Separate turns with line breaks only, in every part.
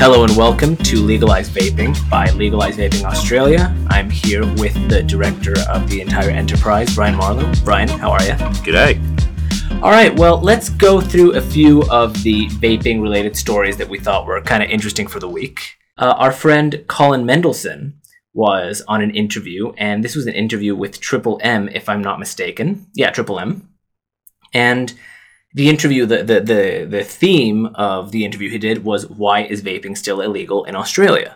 Hello and welcome to Legalize Vaping by Legalize Vaping Australia. I'm here with the director of the entire enterprise, Brian Marlow. Brian, how are you?
G'day.
All right, well, let's go through a few of the vaping related stories that we thought were kind of interesting for the week. Uh, our friend Colin Mendelsohn was on an interview, and this was an interview with Triple M, if I'm not mistaken. Yeah, Triple M. And the interview, the, the, the, the theme of the interview he did was why is vaping still illegal in Australia?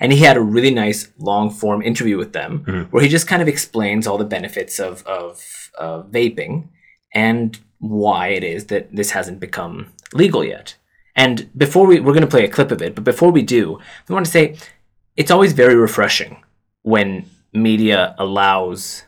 And he had a really nice long form interview with them
Mhm.
where he just kind of explains all the benefits of, of, of vaping and why it is that this hasn't become legal yet. And before we, we're going to play a clip of it, but before we do, I want to say it's always very refreshing when media allows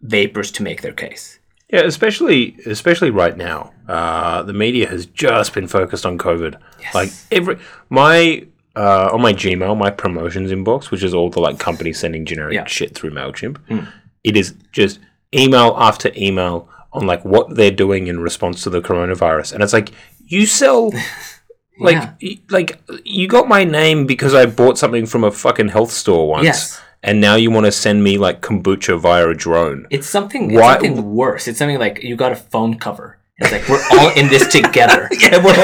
vapors to make their case.
Yeah, especially especially right now. Uh, the media has just been focused on COVID.
Yes.
Like every my uh, on my Gmail, my promotions inbox, which is all the like companies sending generic
Yeah.
shit through Mailchimp.
Mm.
It is just email after email on like what they're doing in response to the coronavirus, and it's like you sell. Like,
Yeah.
y- like you got my name because I bought something from a fucking health store once,
Yes.
And now you want to send me like kombucha via a drone.
It's something, it's
Why-
something worse. It's something like you got a phone cover. It's like we're all in this together.
yeah, well,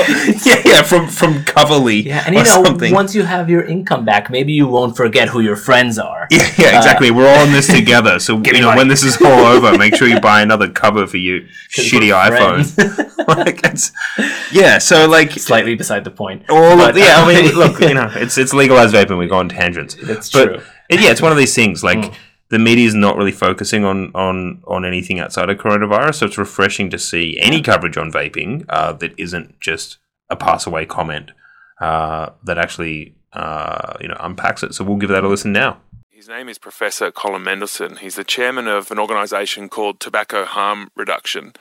yeah, yeah, from from Coverly
Yeah, and you know,
something.
once you have your income back, maybe you won't forget who your friends are.
yeah, yeah, exactly. We're all in this together. So you know,
money.
when this is all over, make sure you buy another cover for your
'Cause
shitty iPhone. like it's, yeah. So like
Slightly beside the point.
all
But,
of, yeah. I mean,
uh,
look, you know, it's it's legalized vaping. We go on tangents.
That's
But
true.
It- yeah, it's one of these things. Like
Mm.
the media is not really focusing on on on anything outside of coronavirus. So it's refreshing to see any coverage on vaping uh, that isn't just a pass away comment uh, that actually uh, you know unpacks it. So we'll give that a listen now.
His name is Professor Colin Mendelsohn. He's the chairman of an organisation called Tobacco Harm Reduction.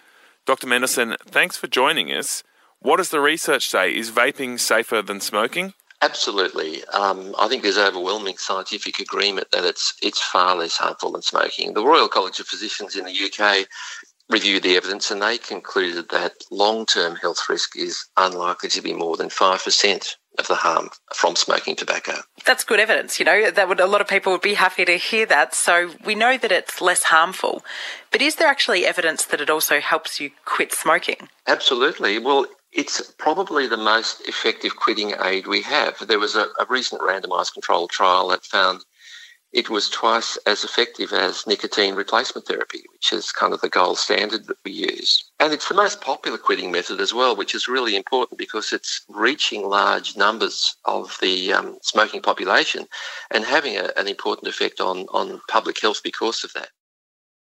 Dr. Mendelsohn, thanks for joining us. What does the research say? Is vaping safer than smoking?
Absolutely. Um, I think there's overwhelming scientific agreement that it's it's far less harmful than smoking. The Royal College of Physicians in the UK reviewed the evidence and they concluded that long-term health risk is unlikely to be more than 5% of the harm from smoking tobacco.
that's good evidence. You know that would a lot of people would be happy to hear that. So we know that it's less harmful, but is there actually evidence that it also helps you quit smoking?
Absolutely. Well, it's probably the most effective quitting aid we have. There was a, a recent randomized controlled trial that found it was twice as effective as nicotine replacement therapy, which is kind of the gold standard that we use. And it's the most popular quitting method as well, which is really important because it's reaching large numbers of the um, smoking population and having a, an important effect on, on public health because of that.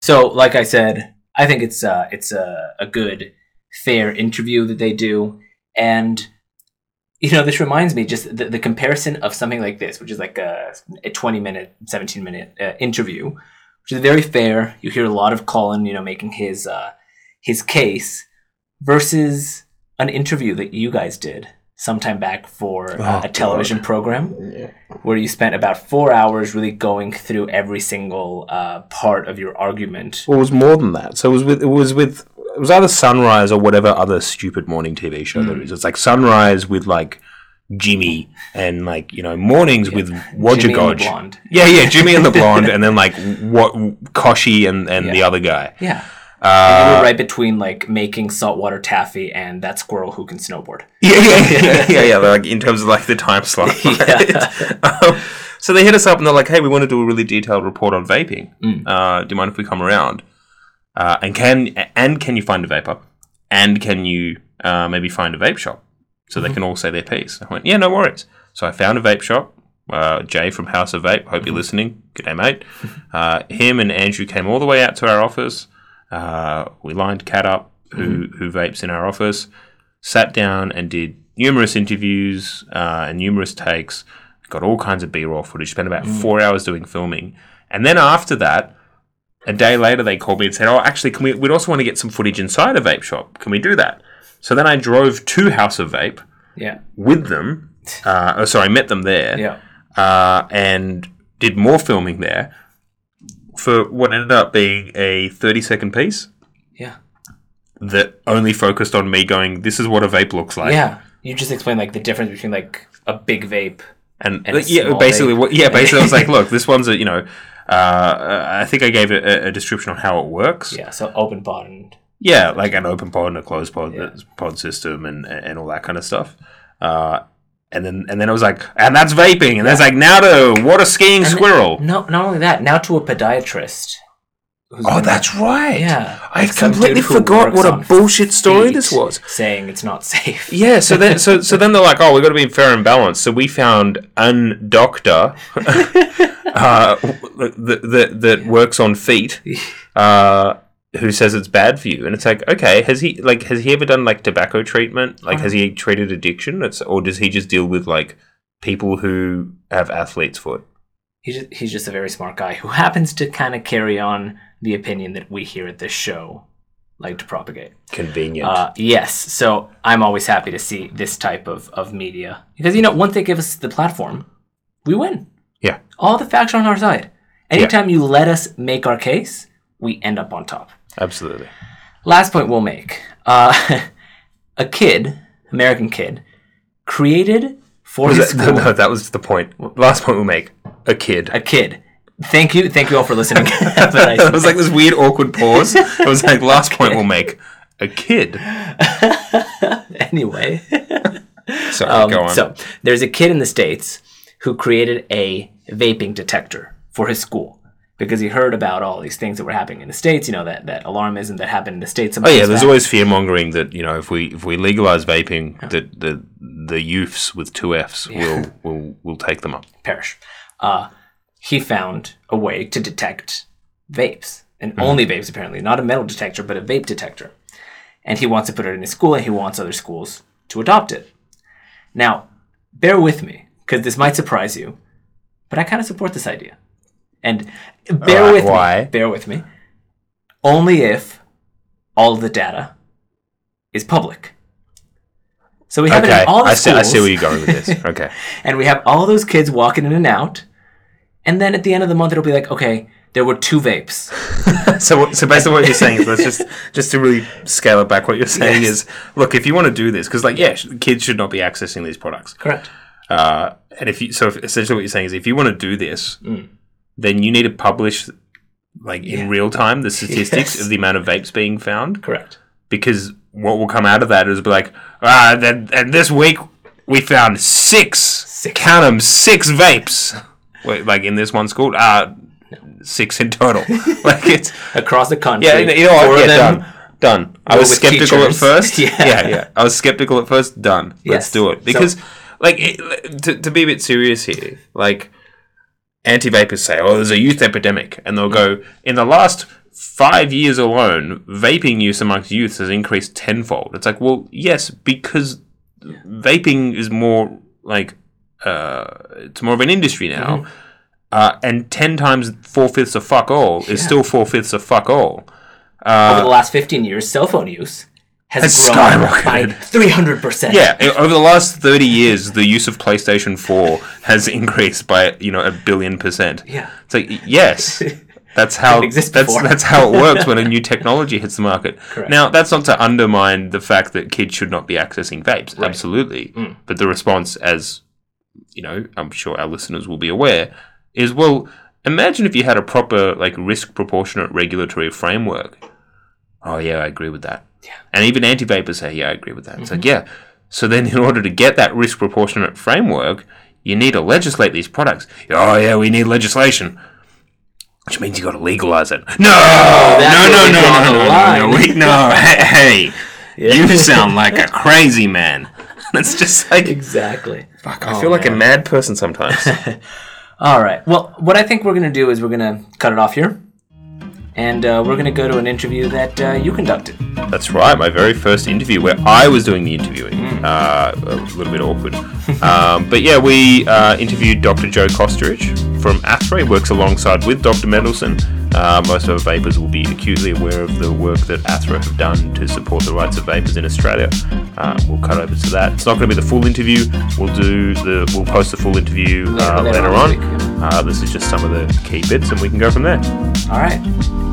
So, like I said, I think it's uh, it's a, a good, fair interview that they do, and you know, this reminds me just the, the comparison of something like this, which is like a, a twenty minute, seventeen minute uh, interview, which is very fair. You hear a lot of Colin, you know, making his uh, his case, versus an interview that you guys did sometime back for uh,
Oh,
a television program where you spent about four hours really going through every single uh, part of your argument.
Well, it was more than that. So it was with it was with it was either Sunrise or whatever other stupid morning TV show there is. It's like Sunrise with like Jimmy and like you know mornings with
and the Blonde.
Yeah, yeah, Jimmy and the blonde, and then like what Kochie and and the other guy.
Yeah.
Uh,
were right between like making saltwater taffy and that squirrel who can snowboard.
yeah, yeah, yeah, yeah, yeah. Like in terms of like the time slot.
Yeah.
um, so they hit us up and they're like, "Hey, we want to do a really detailed report on vaping.
Mm.
Uh, do you mind if we come around? Uh, and can and can you find a vapor? And can you uh, maybe find a vape shop so they can all say their piece?" I went, "Yeah, no worries." So I found a vape shop. Uh, Jay from House of Vape. Hope you're listening. Good day, mate. Uh, him and Andrew came all the way out to our office. Uh, we lined Cat up, who who vapes in our office. Sat down and did numerous interviews uh, and numerous takes. Got all kinds of B-roll footage. Spent about four hours doing filming, and then after that, a day later, they called me and said, "Oh, actually, can we? We'd also want to get some footage inside a vape shop. Can we do that?" So then I drove to House of Vape
Yeah.
with them. Uh, oh, sorry, met them there
Yeah.
uh, and did more filming there for what ended up being a 30 second piece
Yeah.
that only focused on me going, This is what a vape looks like.
yeah. You just explained like the difference between like a big vape.
and,
And a
yeah,
small
basically,
vape.
what, yeah, basically, I was like, look, this one's a, you know, uh, I think I gave a, a description on how it works.
Yeah, so open pod and
Yeah, like an open pod and a closed pod,
Yeah.
pod system and and all that kind of stuff. Uh, and then and then it was like, and that's vaping, and that's like now to water skiing squirrel.
no, not only that. Now to a podiatrist.
Oh, that's right.
yeah.
I
like
completely forgot what a bullshit story this was.
saying it's not safe.
Yeah, so then so so then they're like, oh, we've got to be fair and balanced. So we found an doctor uh, that, that that works on feet, uh, who says it's bad for you, and it's like, okay, has he like has he ever done like tobacco treatment? Like, has he treated addiction? It's, or does he just deal with like people who have athlete's foot?
He's just, he's just a very smart guy who happens to kind of carry on the opinion that we here at this show like to propagate.
Convenient.
Uh, yes, so I'm always happy to see this type of, of media because you know once they give us the platform, we win.
Yeah.
All the facts are on our side. Anytime you let us make our case, we end up on top.
Absolutely.
Last point we'll make: uh, a kid, American kid, created for his
that,
school.
no, that was the point. Last point we'll make. A kid.
A kid. Thank you, thank you all for listening.
It was like this weird, awkward pause. It was like, last point we'll make. A kid.
anyway.
Sorry,
Um,
go on.
So there's a kid in the states who created a vaping detector for his school because he heard about all these things that were happening in the states. You know that that alarmism that happened in the states.
Oh yeah, there's always fear mongering that you know if we if we legalize vaping, that the the youths with two Fs will will will take them up.
perish. Uh, he found a way to detect vapes and only vapes apparently, not a metal detector, but a vape detector. And he wants to put it in his school, and he wants other schools to adopt it. Now, bear with me because this might surprise you, but I kind of support this idea. And bear with
why?
me. Bear with me. Only if all the data is public. So we have it in all the
I see. I see where you're going with this. Okay,
and we have all those kids walking in and out. And then at the end of the month, it'll be like, okay, there were two vapes.
so so basically what you're saying is let's just just to really scale it back. What you're saying
Yes.
is, look, if you want to do this, because like yeah, kids should not be accessing these products.
Correct.
Uh, and if you so if, essentially what you're saying is if you want to do this,
Mm.
then you need to publish like in real time the statistics
Yes.
of the amount of vapes being found.
Correct.
because what will come out of that is be like, ah, then and this week we found six,
Six.
them, six vapes, Wait, like in this one school, uh, six in total. like it's
Across the country.
yeah, you know what? Yeah, done, done. I was skeptical at first.
Yeah.
yeah, yeah. I was skeptical at first. Done. Let's do it because, like, it, to to be a bit serious here, like anti vapers say, "Oh, there's a youth epidemic," and they'll go, "In the last five years alone, vaping use amongst youth has increased tenfold." It's like, well, yes, because vaping is more like uh, it's more of an industry now, uh, and ten times four fifths of fuck all is still four fifths of fuck all.
Over the last 15 years, cell phone use has,
Has
grown by
skyrocketed.
300%.
Yeah, over the last thirty years, the use of PlayStation Four has increased by you know a billion percent.
Yeah.
It's like yes, that's how that's that's how it works when a new technology hits the market.
Correct.
Now, that's not to undermine the fact that kids should not be accessing vapes. Absolutely,
Mm.
but the response, as you know, I'm sure our listeners will be aware, is well. Imagine if you had a proper like risk proportionate regulatory framework. Oh yeah, I agree with that.
Yeah.
And even anti-vapors say, yeah, I agree with that. It's like, mm-hmm. yeah. So then, in order to get that risk proportionate framework, you need to legislate these products. Oh yeah, we need legislation. Which means you got to legalize it. No,
that's
no, no, no, no, no, no, we, no. Hey, hey, you sound like a crazy man. It's just like
Exactly.
fuck. Off. I feel like a mad person sometimes.
All right. Well, what I think we're going to do is we're going to cut it off here. And uh, we're going to go to an interview that uh, you conducted.
That's right, my very first interview where I was doing the interviewing. Uh, a little bit awkward. um, but yeah, we uh, interviewed Dr. Joe Kosterich from Athra. He works alongside with Dr. Mendelsohn. Uh, most of our vapors will be acutely aware of the work that Athra have done to support the rights of vapors in Australia. Uh, we'll cut over to that. It's not going to be the full interview. We'll do the. We'll post the full interview uh,
Later- later on
on. Uh, this is just some of the key bits, and we can go from there.
All right.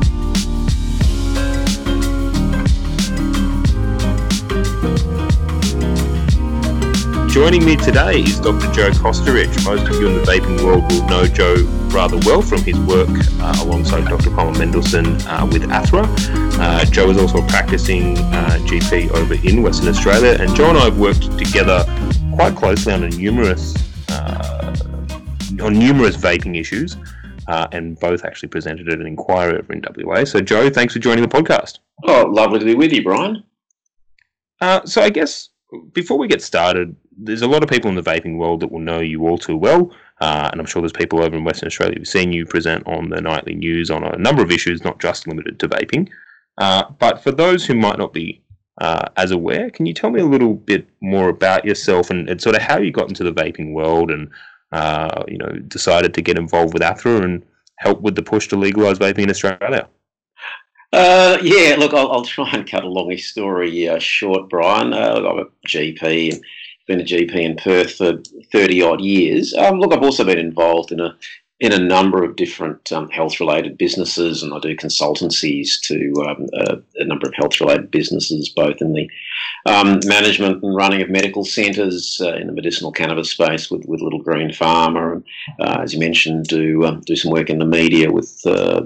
Joining me today is Dr. Joe Kosterich. Most of you in the vaping world will know Joe rather well from his work uh, alongside Dr. Colin Mendelsohn uh, with ATHRA. Uh, Joe is also a practicing uh, GP over in Western Australia, and Joe and I have worked together quite closely on numerous uh, on numerous vaping issues. Uh, and both actually presented at an inquiry over in WA. So, Joe, thanks for joining the podcast.
Oh, lovely to be with you, Brian.
so, I guess before we get started, there's a lot of people in the vaping world that will know you all too well, uh, and I'm sure there's people over in Western Australia who've seen you present on the nightly news on a number of issues, not just limited to vaping. Uh, but for those who might not be uh, as aware, can you tell me a little bit more about yourself and, and sort of how you got into the vaping world and uh, you know decided to get involved with ATHRA and help with the push to legalise vaping in Australia?
Uh, yeah, look, I'll, I'll, try and cut a long story uh, short, Brian. Uh, I'm a GP been a GP in Perth for 30 odd years. Um, look, I've also been involved in a in a number of different um, health related businesses, and I do consultancies to um, a, a, number of health related businesses, both in the um, management and running of medical centres uh, in the medicinal cannabis space with, with Little Green Pharma, and uh, as you mentioned, do um, do some work in the media with uh,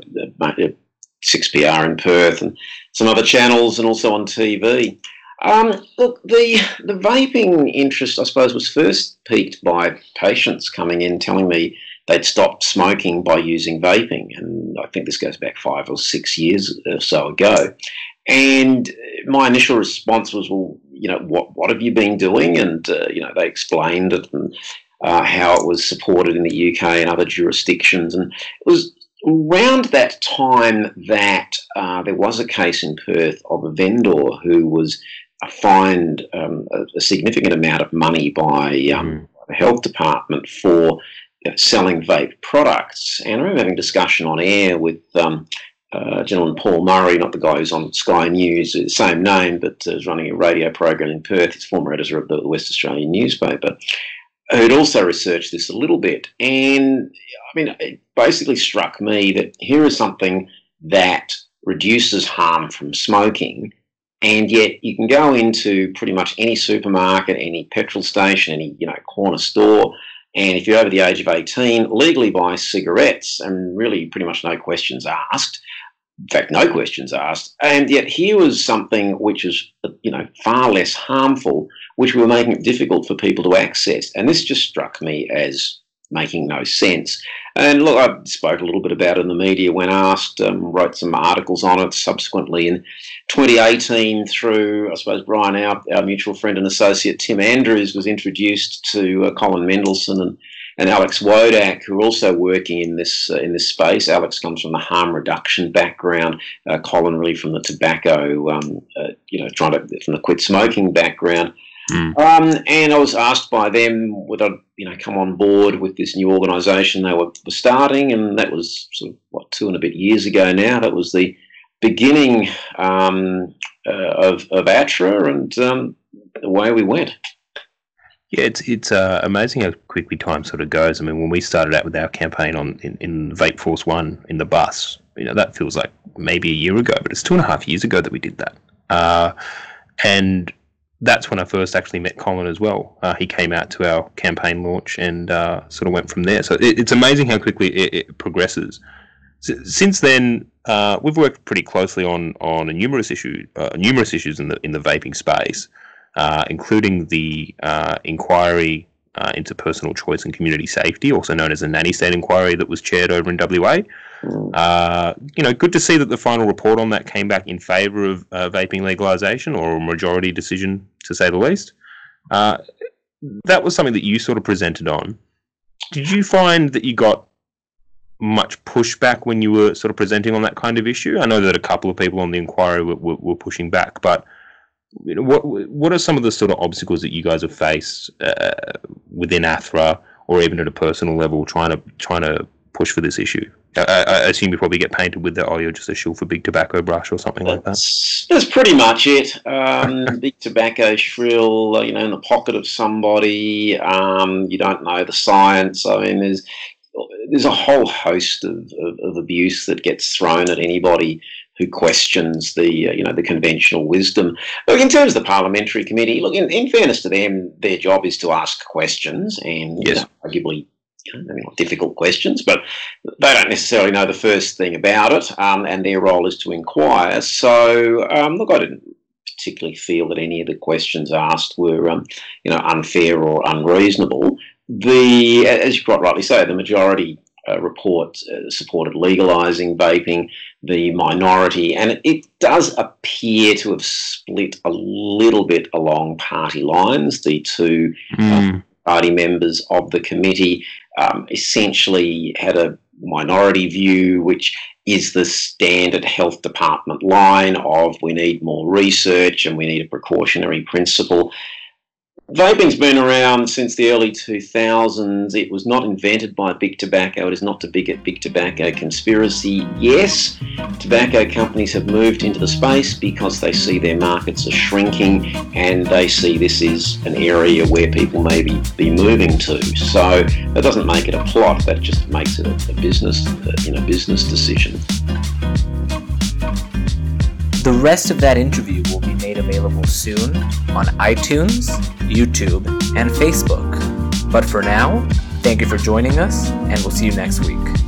6PR in Perth and some other channels and also on TV. Um, look, the the vaping interest, I suppose, was first piqued by patients coming in telling me they'd stopped smoking by using vaping, and I think this goes back five or six years or so ago. And my initial response was, "Well, you know, what what have you been doing?" And uh, you know, they explained it and uh, how it was supported in the UK and other jurisdictions, and it was around that time that uh, there was a case in Perth of a vendor who was fined um, a, a, significant amount of money by um, mm. the health department for you know, selling vape products. And I remember having a discussion on air with um, uh, gentleman Paul Murray, not the guy who's on Sky News, same name, but uh, is running a radio program in Perth. He's former editor of the West Australian newspaper who'd also researched this a little bit. And I mean, it basically struck me that here is something that reduces harm from smoking. And yet you can go into pretty much any supermarket, any petrol station, any you know corner store, and if you're over the age of 18, legally buy cigarettes and really pretty much no questions asked. In fact, no questions asked. And yet here was something which is you know far less harmful which we were making it difficult for people to access. And this just struck me as making no sense. And look, I spoke a little bit about it in the media when asked, um, wrote some articles on it subsequently in 2018 through, I suppose, Brian, our, our mutual friend and associate Tim Andrews was introduced to uh, Colin Mendelsohn and, and Alex Wodak, who are also working in this uh, in this space. Alex comes from the harm reduction background. Uh, Colin really from the tobacco, um, uh, you know, trying to from the quit smoking background. Mm. Um, and I was asked by them would I, you know, come on board with this new organisation they were, were, starting, and that was sort of what two and a bit years ago now. That was the beginning um, uh, of of ATHRA, and um, away we went.
Yeah, it's it's uh, amazing how quickly time sort of goes. I mean, when we started out with our campaign on in, in Vape Force One in the bus, you know, that feels like maybe a year ago, but it's two and a half years ago that we did that. Uh, and that's when I first actually met Colin as well. Uh, he came out to our campaign launch and uh, sort of went from there. So it, it's amazing how quickly it, it progresses. since then, uh, we've worked pretty closely on on numerous issue uh, numerous issues in the in the vaping space, uh, including the uh, into personal choice and community safety, also known as the nanny state inquiry that was chaired over in WA. Uh, you know, good to see that the final report on that came back in favour of uh, vaping legalisation, or a majority decision, to say the least. Uh, that was something that you sort of presented on. Did you find that you got much pushback when you were sort of presenting on that kind of issue? I know that a couple of people on the inquiry were, were, were pushing back, but you know, what what are some of the sort of obstacles that you guys have faced uh, within ATHRA, or even at a personal level, trying to trying to push for this issue? I, I, assume you probably get painted with the oh you're just a shill for big tobacco brush or something
that's, like
that.
That's pretty much it. Um, big tobacco shrill, uh, you know, in the pocket of somebody. Um, you don't know the science. I mean, there's there's a whole host of, of, of, abuse that gets thrown at anybody who questions the uh, you know the conventional wisdom. Look, in terms of the parliamentary committee, look, in, in fairness to them, their job is to ask questions and
Yes.
you know, arguably. You know, difficult questions, but they don't necessarily know the first thing about it, um, and their role is to inquire. So, um, look, I didn't particularly feel that any of the questions asked were, um, you know, unfair or unreasonable. The, as you quite rightly say, the majority uh, report uh, supported legalising vaping. The minority, and it, it does appear to have split a little bit along party lines. The two party members of the committee um, essentially had a minority view, which is the standard health department line of we need more research and we need a precautionary principle. Vaping's been around since the early 2000s. It was not invented by big tobacco. It is not to big big tobacco conspiracy. Yes, tobacco companies have moved into the space because they see their markets are shrinking and they see this is an area where people may be, be moving to. So that doesn't make it a plot. That just makes it a, a business, uh, you know, business decision.
The rest of that interview will be made available soon on iTunes, YouTube, and Facebook. But for now, thank you for joining us, and we'll see you next week.